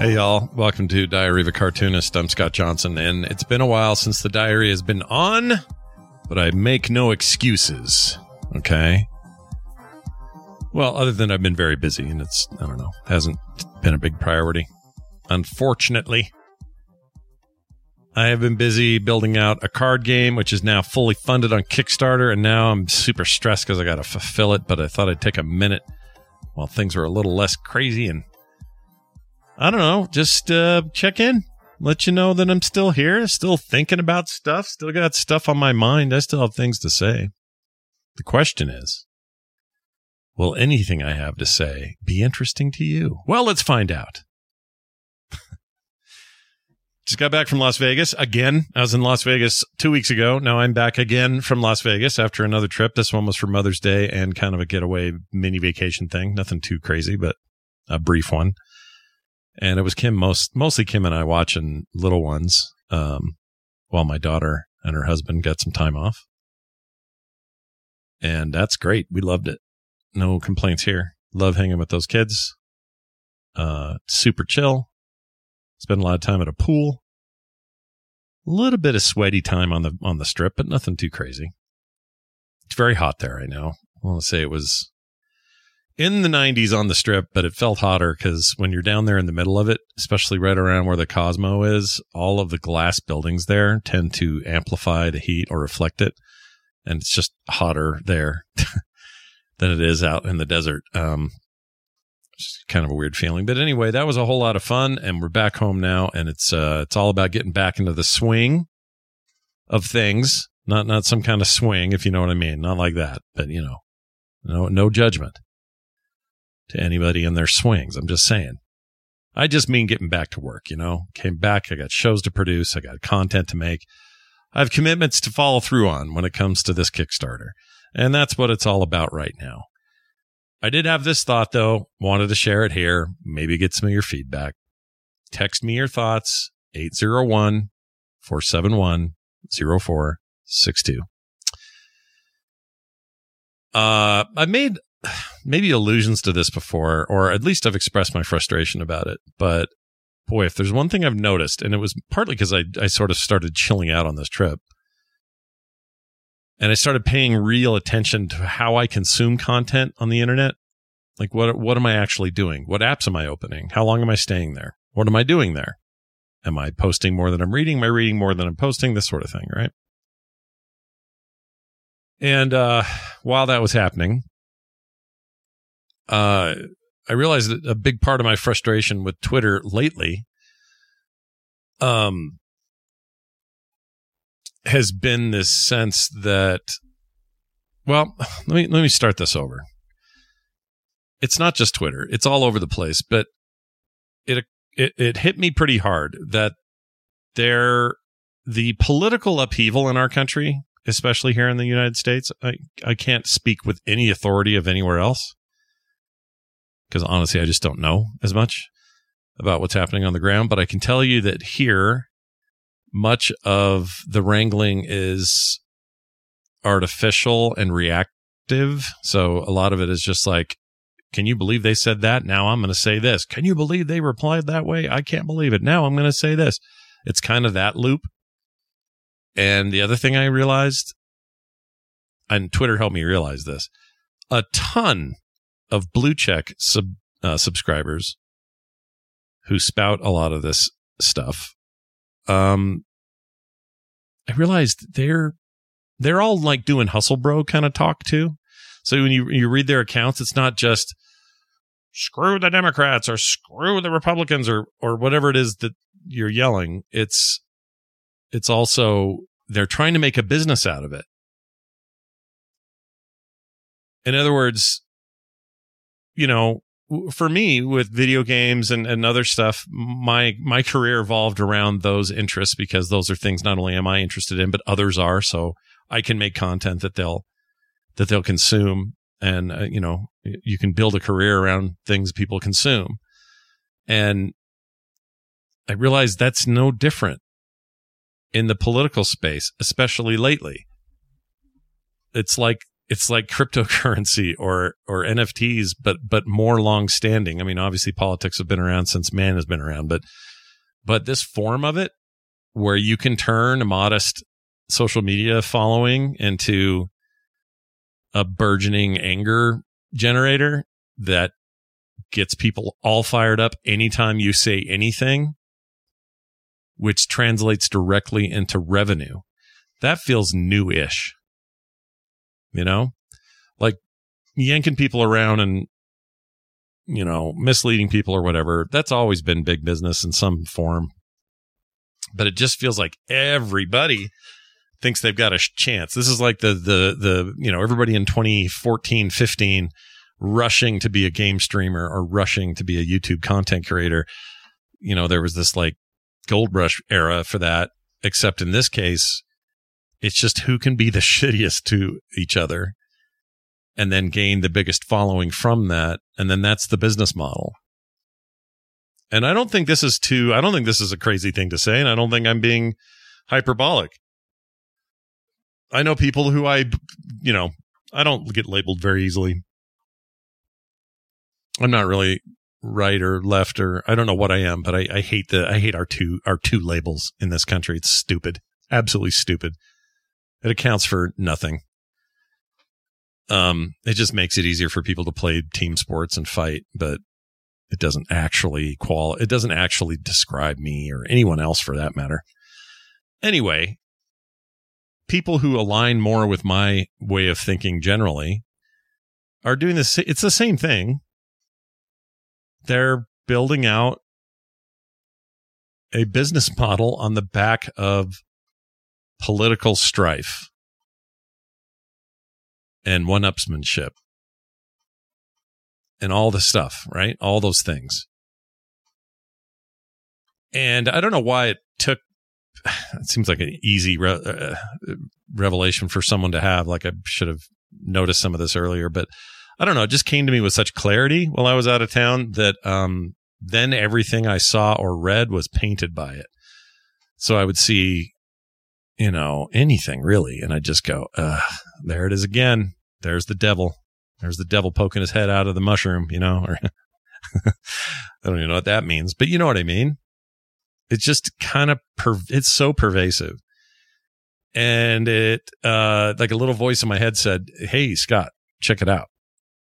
Hey, y'all. Welcome to Diary of a Cartoonist. I'm Scott Johnson, and it's been a while since the diary has been on, but I make no excuses. Okay. Well, other than I've been very busy, and it's, I don't know, hasn't been a big priority. Unfortunately, I have been busy building out a card game, which is now fully funded on Kickstarter, and now I'm super stressed because I got to fulfill it. But I thought I'd take a minute while things were a little less crazy and I don't know, just uh, check in, let you know that I'm still here, still thinking about stuff, still got stuff on my mind. I still have things to say. The question is, will anything I have to say be interesting to you? Well, let's find out. Just got back from Las Vegas again. I was in Las Vegas two weeks ago. Now I'm back again from Las Vegas after another trip. This one was for Mother's Day and kind of a getaway mini vacation thing. Nothing too crazy, but a brief one and it was Kim most mostly Kim and I watching Little Ones um, while my daughter and her husband got some time off, and that's great. We loved it. No complaints here. Love hanging with those kids. Uh, super chill. Spend a lot of time at a pool. A little bit of sweaty time on the on the strip, but nothing too crazy. It's very hot there right now. I want to say it was in the 90s on the strip, but it felt hotter because when you're down there in the middle of it, especially right around where the Cosmo is, all of the glass buildings there tend to amplify the heat or reflect it. And it's just hotter there than it is out in the desert. Um, it's kind of a weird feeling. But anyway, that was a whole lot of fun. And we're back home now. And it's, uh, it's all about getting back into the swing of things. Not, not some kind of swing, if you know what I mean. Not like that, but you know, no, no judgment to anybody in their swings. I'm just saying. I just mean getting back to work, you know, came back. I got shows to produce. I got content to make. I have commitments to follow through on when it comes to this Kickstarter. And that's what it's all about right now. I did have this thought though, wanted to share it here, maybe get some of your feedback. Text me your thoughts, 801 471 0462. Uh, I made maybe allusions to this before, or at least I've expressed my frustration about it. But boy, if there's one thing I've noticed, and it was partly because I, I sort of started chilling out on this trip, and I started paying real attention to how I consume content on the internet. Like what what am I actually doing? What apps am I opening? How long am I staying there? What am I doing there? Am I posting more than I'm reading? Am I reading more than I'm posting? This sort of thing, right? And uh, while that was happening, uh, I realized that a big part of my frustration with Twitter lately um, has been this sense that, well, let me let me start this over. It's not just Twitter; it's all over the place. But it it, it hit me pretty hard that there the political upheaval in our country, especially here in the United States. I I can't speak with any authority of anywhere else because honestly, I just don't know as much about what's happening on the ground. But I can tell you that here, much of the wrangling is artificial and reactive. So a lot of it is just like, can you believe they said that? Now I'm going to say this. Can you believe they replied that way? I can't believe it. Now I'm going to say this. It's kind of that loop. And the other thing I realized, and Twitter helped me realize this, a ton of blue check sub, uh, subscribers who spout a lot of this stuff. Um, I realized they're they're all like doing hustle bro kind of talk too. So when you you read their accounts, it's not just screw the Democrats or screw the Republicans or or whatever it is that you're yelling. It's it's also they're trying to make a business out of it. In other words, you know, for me with video games and, and other stuff, my my career evolved around those interests because those are things not only am I interested in, but others are. So I can make content that they'll that they'll consume, and uh, you know, you can build a career around things people consume. And I realize that's no different in the political space, especially lately. It's like it's like cryptocurrency or or NFTs, but but more long standing. I mean, obviously politics have been around since man has been around, but but this form of it, where you can turn a modest social media following into a burgeoning anger generator that gets people all fired up anytime you say anything, which translates directly into revenue. That feels new-ish you know, like yanking people around and, you know, misleading people or whatever. That's always been big business in some form. But it just feels like everybody thinks they've got a chance. This is like the, the, the, you know, everybody in 2014, 15 rushing to be a game streamer or rushing to be a YouTube content creator. You know, there was this like gold rush era for that, except in this case, it's just who can be the shittiest to each other and then gain the biggest following from that. And then that's the business model. And I don't think this is too, I don't think this is a crazy thing to say. And I don't think I'm being hyperbolic. I know people who I, you know, I don't get labeled very easily. I'm not really right or left or I don't know what I am, but I, I hate the, I hate our two, our two labels in this country. It's stupid. Absolutely stupid. It accounts for nothing. Um, it just makes it easier for people to play team sports and fight, but it doesn't actually qual, it doesn't actually describe me or anyone else for that matter. Anyway, people who align more with my way of thinking generally are doing this. It's the same thing. They're building out a business model on the back of political strife and one upsmanship and all the stuff, right? All those things. And I don't know why it took, it seems like an easy re- uh, revelation for someone to have. Like I should have noticed some of this earlier, but I don't know. It just came to me with such clarity while I was out of town that, um, then everything I saw or read was painted by it. So I would see you know, anything really. And I just go, uh, there it is again. There's the devil. There's the devil poking his head out of the mushroom, you know, or I don't even know what that means, but you know what I mean? It's just kind of, per- it's so pervasive. And it, uh, like a little voice in my head said, Hey, Scott, check it out.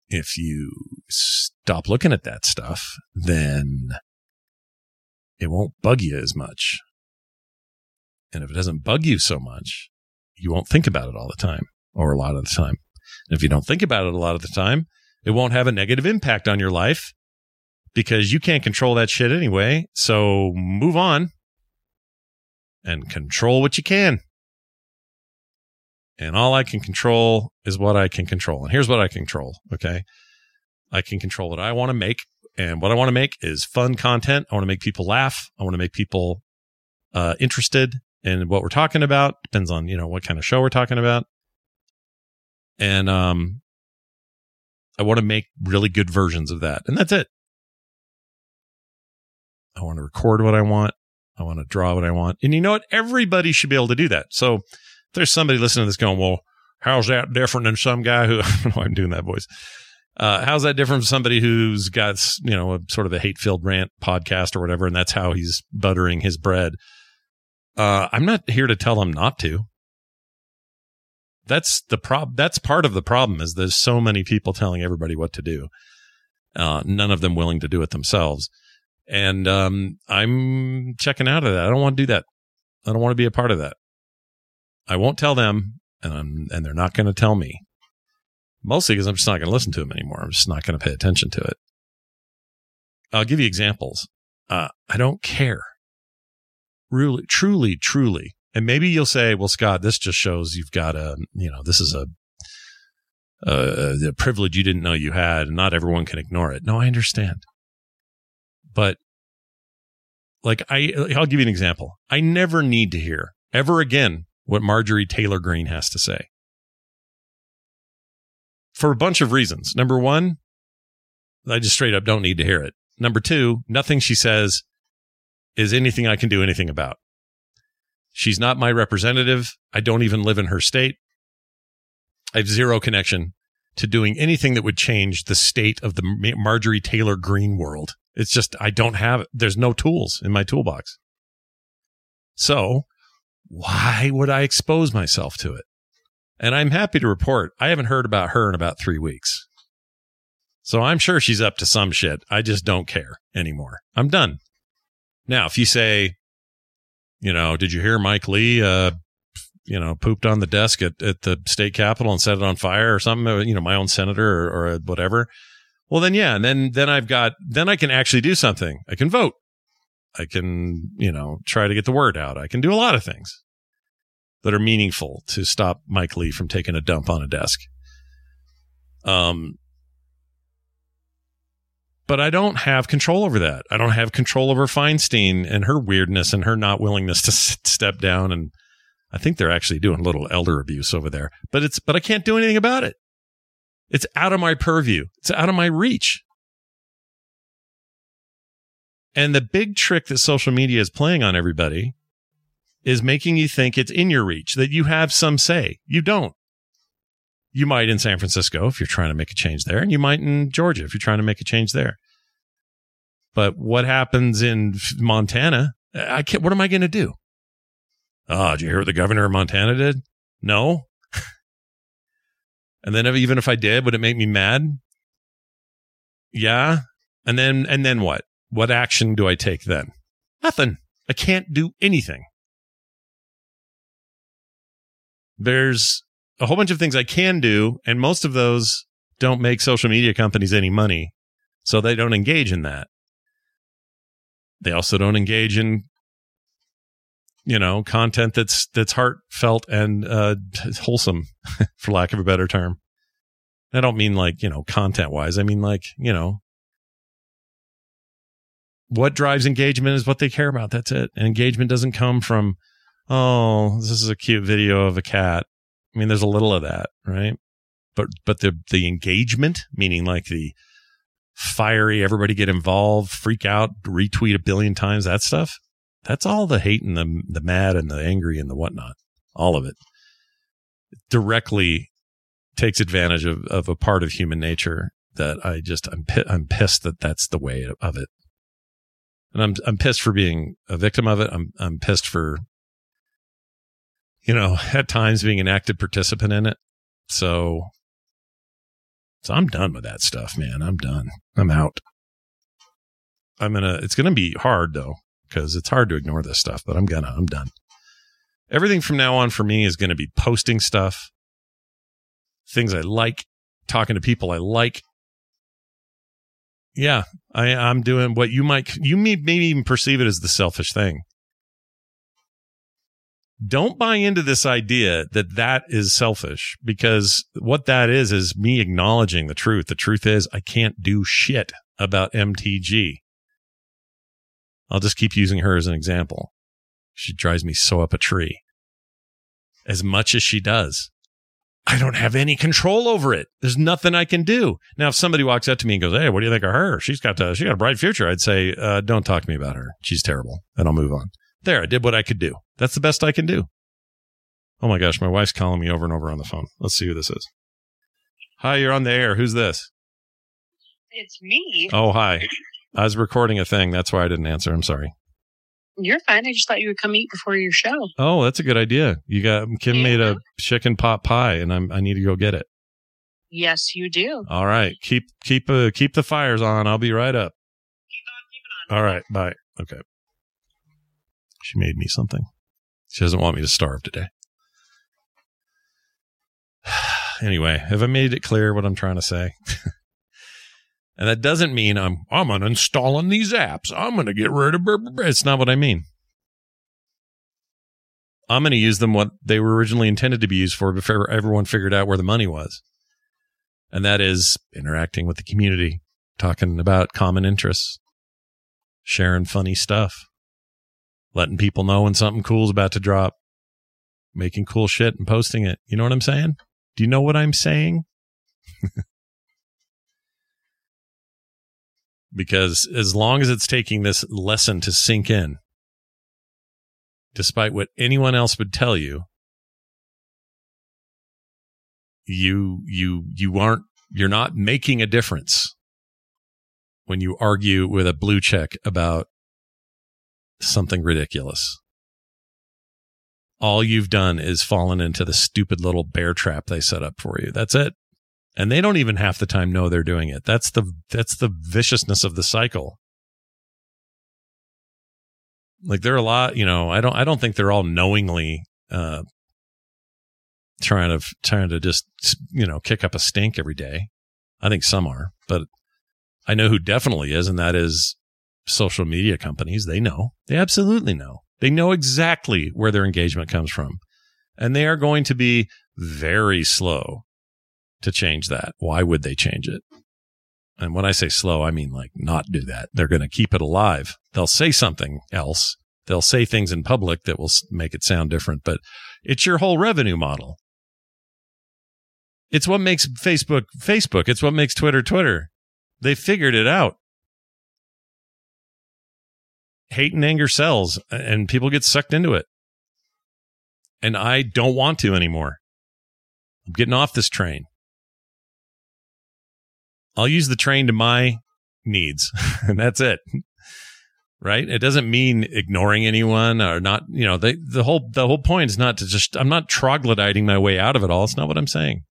If you stop looking at that stuff, then it won't bug you as much. And if it doesn't bug you so much, you won't think about it all the time or a lot of the time. And if you don't think about it a lot of the time, it won't have a negative impact on your life because you can't control that shit anyway. So move on and control what you can. And all I can control is what I can control. And here's what I control. Okay. I can control what I want to make. And what I want to make is fun content. I want to make people laugh. I want to make people uh, interested and what we're talking about depends on you know what kind of show we're talking about and um i want to make really good versions of that and that's it i want to record what i want I want to draw what I want. And you know what? Everybody should be able to do that. So if there's somebody listening to this going, well, how's that different than some guy who, I don't know I'm doing that voice. Uh, how's that different from somebody who's got, you know, a sort of a hate filled rant podcast or whatever, and that's how he's buttering his bread? Uh, I'm not here to tell them not to. That's the prob. That's part of the problem is there's so many people telling everybody what to do. Uh, none of them willing to do it themselves. And, um, I'm checking out of that. I don't want to do that. I don't want to be a part of that. I won't tell them and I'm, and they're not going to tell me mostly because I'm just not going to listen to them anymore. I'm just not going to pay attention to it. I'll give you examples. Uh, I don't care. Really, truly, truly. And maybe you'll say, well, Scott, this just shows you've got a, you know, this is a, a, a privilege you didn't know you had and not everyone can ignore it. No, I understand. But like I, I'll give you an example. I never need to hear ever again what Marjorie Taylor Greene has to say for a bunch of reasons. Number one, I just straight up don't need to hear it. Number two, nothing she says is anything I can do anything about. She's not my representative. I don't even live in her state. I have zero connection to doing anything that would change the state of the Marjorie Taylor Greene world. It's just, I don't have, there's no tools in my toolbox. So why would I expose myself to it? And I'm happy to report I haven't heard about her in about three weeks. So I'm sure she's up to some shit. I just don't care anymore. I'm done. Now, if you say, you know, did you hear Mike Lee, uh, you know, pooped on the desk at, at the state capitol and set it on fire or something, uh, you know, my own senator or, or whatever. Well, then, yeah. And then, then I've got, then I can actually do something. I can vote. I can, you know, try to get the word out. I can do a lot of things that are meaningful to stop Mike Lee from taking a dump on a desk. Um, but I don't have control over that. I don't have control over Feinstein and her weirdness and her not willingness to step down. And I think they're actually doing a little elder abuse over there, but it's, but I can't do anything about it. It's out of my purview. It's out of my reach. And the big trick that social media is playing on everybody is making you think it's in your reach, that you have some say. You don't. You might in San Francisco if you're trying to make a change there, and you might in Georgia if you're trying to make a change there. But what happens in Montana? I can't, what am I going to do? Oh, did you hear what the governor of Montana did? No. and then even if I did, would it make me mad? Yeah. And then, and then what? What action do I take then? Nothing. I can't do anything. there's a whole bunch of things I can do, and most of those don't make social media companies any money. So they don't engage in that. They also don't engage in, you know, content that's that's heartfelt and uh, wholesome, for lack of a better term. I don't mean like you know content wise. I mean like you know what drives engagement is what they care about. That's it. And engagement doesn't come from oh, this is a cute video of a cat. I mean, there's a little of that, right? But but the the engagement, meaning like the fiery, everybody get involved, freak out, retweet a billion times, that stuff. That's all the hate and the the mad and the angry and the whatnot. All of it directly takes advantage of, of a part of human nature that I just I'm I'm pissed that that's the way of it, and I'm I'm pissed for being a victim of it. I'm I'm pissed for you know, at times being an active participant in it. So, so I'm done with that stuff, man. I'm done. I'm out. I'm gonna, it's gonna be hard though, because it's hard to ignore this stuff, but I'm gonna, I'm done. Everything from now on for me is to be posting stuff, things I like, talking to people I like. Yeah, I, I'm doing what you might, you may maybe even perceive it as the selfish thing don't buy into this idea that that is selfish because what that is is me acknowledging the truth. The truth is I can't do shit about MTG. I'll just keep using her as an example. She drives me so up a tree. As much as she does, I don't have any control over it. There's nothing I can do. Now, if somebody walks up to me and goes, Hey, what do you think of her? She's got a, she got a bright future. I'd say, uh, don't talk to me about her. She's terrible. And I'll move on. There, I did what I could do. That's the best I can do. Oh my gosh, my wife's calling me over and over on the phone. Let's see who this is. Hi, you're on the air. Who's this? It's me. Oh, hi. I was recording a thing. That's why I didn't answer. I'm sorry. You're fine. I just thought you would come eat before your show. Oh, that's a good idea. You got Kim Yeah. made a chicken pot pie, and I'm I need to go get it. Yes, you do. All right, keep keep uh, keep the fires on. I'll be right up. All right, bye. Okay. She made me something. She doesn't want me to starve today. anyway, have I made it clear what I'm trying to say? and that doesn't mean I'm I'm uninstalling these apps. I'm going to get rid of. blah, blah, blah. It's not what I mean. I'm going to use them what they were originally intended to be used for before everyone figured out where the money was. And that is interacting with the community, talking about common interests, sharing funny stuff, letting people know when something cool is about to drop, making cool shit and posting it. You know what I'm saying? Do you know what I'm saying? because as long as it's taking this lesson to sink in, despite what anyone else would tell you, you you you aren't you're not making a difference when you argue with a blue check about something ridiculous. All you've done is fallen into the stupid little bear trap they set up for you. That's it. And they don't even half the time know they're doing it. That's the that's the viciousness of the cycle. Like there are a lot, you know, I don't I don't think they're all knowingly uh trying to trying to just you know kick up a stink every day. I think some are, but I know who definitely is, and that is social media companies. They know. They absolutely know. They know exactly where their engagement comes from. And they are going to be very slow to change that. Why would they change it? And when I say slow, I mean like not do that. They're going to keep it alive. They'll say something else. They'll say things in public that will make it sound different, but it's your whole revenue model. It's what makes Facebook Facebook. It's what makes Twitter Twitter. They figured it out. Hate and anger sells, and people get sucked into it. And I don't want to anymore. I'm getting off this train. I'll use the train to my needs, and that's it. Right? It doesn't mean ignoring anyone or not. You know, they, the whole the whole point is not to just. I'm not troglodyting my way out of it all. It's not what I'm saying.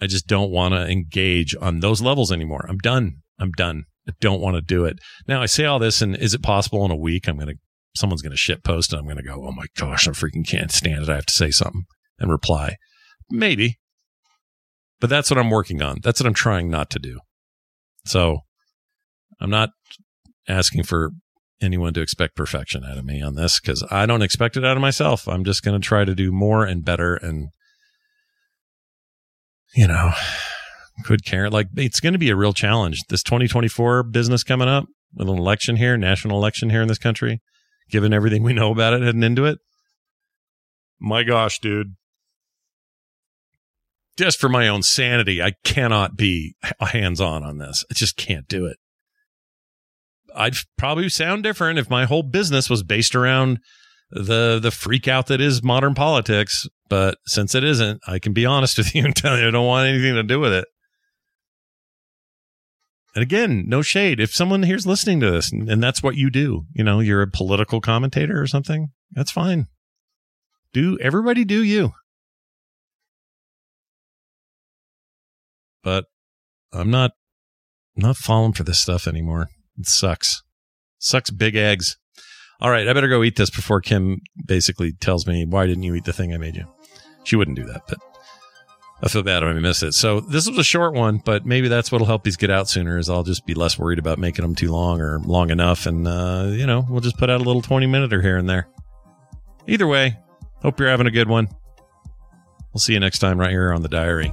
I just don't want to engage on those levels anymore. I'm done. I'm done. I don't want to do it. Now I say all this, and is it possible in a week I'm gonna someone's gonna shit post and I'm gonna go, oh my gosh, I freaking can't stand it. I have to say something and reply. Maybe, but that's what I'm working on. That's what I'm trying not to do. So I'm not asking for anyone to expect perfection out of me on this because I don't expect it out of myself. I'm just going to try to do more and better and you know, could care. Like it's going to be a real challenge. This 2024 business coming up with an election here, national election here in this country, given everything we know about it heading into it. My gosh, dude. Just for my own sanity, I cannot be hands on on this. I just can't do it. I'd probably sound different if my whole business was based around the the freak out that is modern politics. But since it isn't, I can be honest with you and tell you I don't want anything to do with it. And again, no shade. If someone here's listening to this and, and that's what you do, you know, you're a political commentator or something, that's fine. Do everybody do you. But I'm not not falling for this stuff anymore. It sucks. Sucks big eggs. All right, I better go eat this before Kim basically tells me, why didn't you eat the thing I made you? She wouldn't do that, but I feel bad when I miss it. So this was a short one, but maybe that's what'll help these get out sooner is I'll just be less worried about making them too long or long enough. And, uh, you know, we'll just put out a little 20 minute or here and there. Either way, hope you're having a good one. We'll see you next time right here on the diary.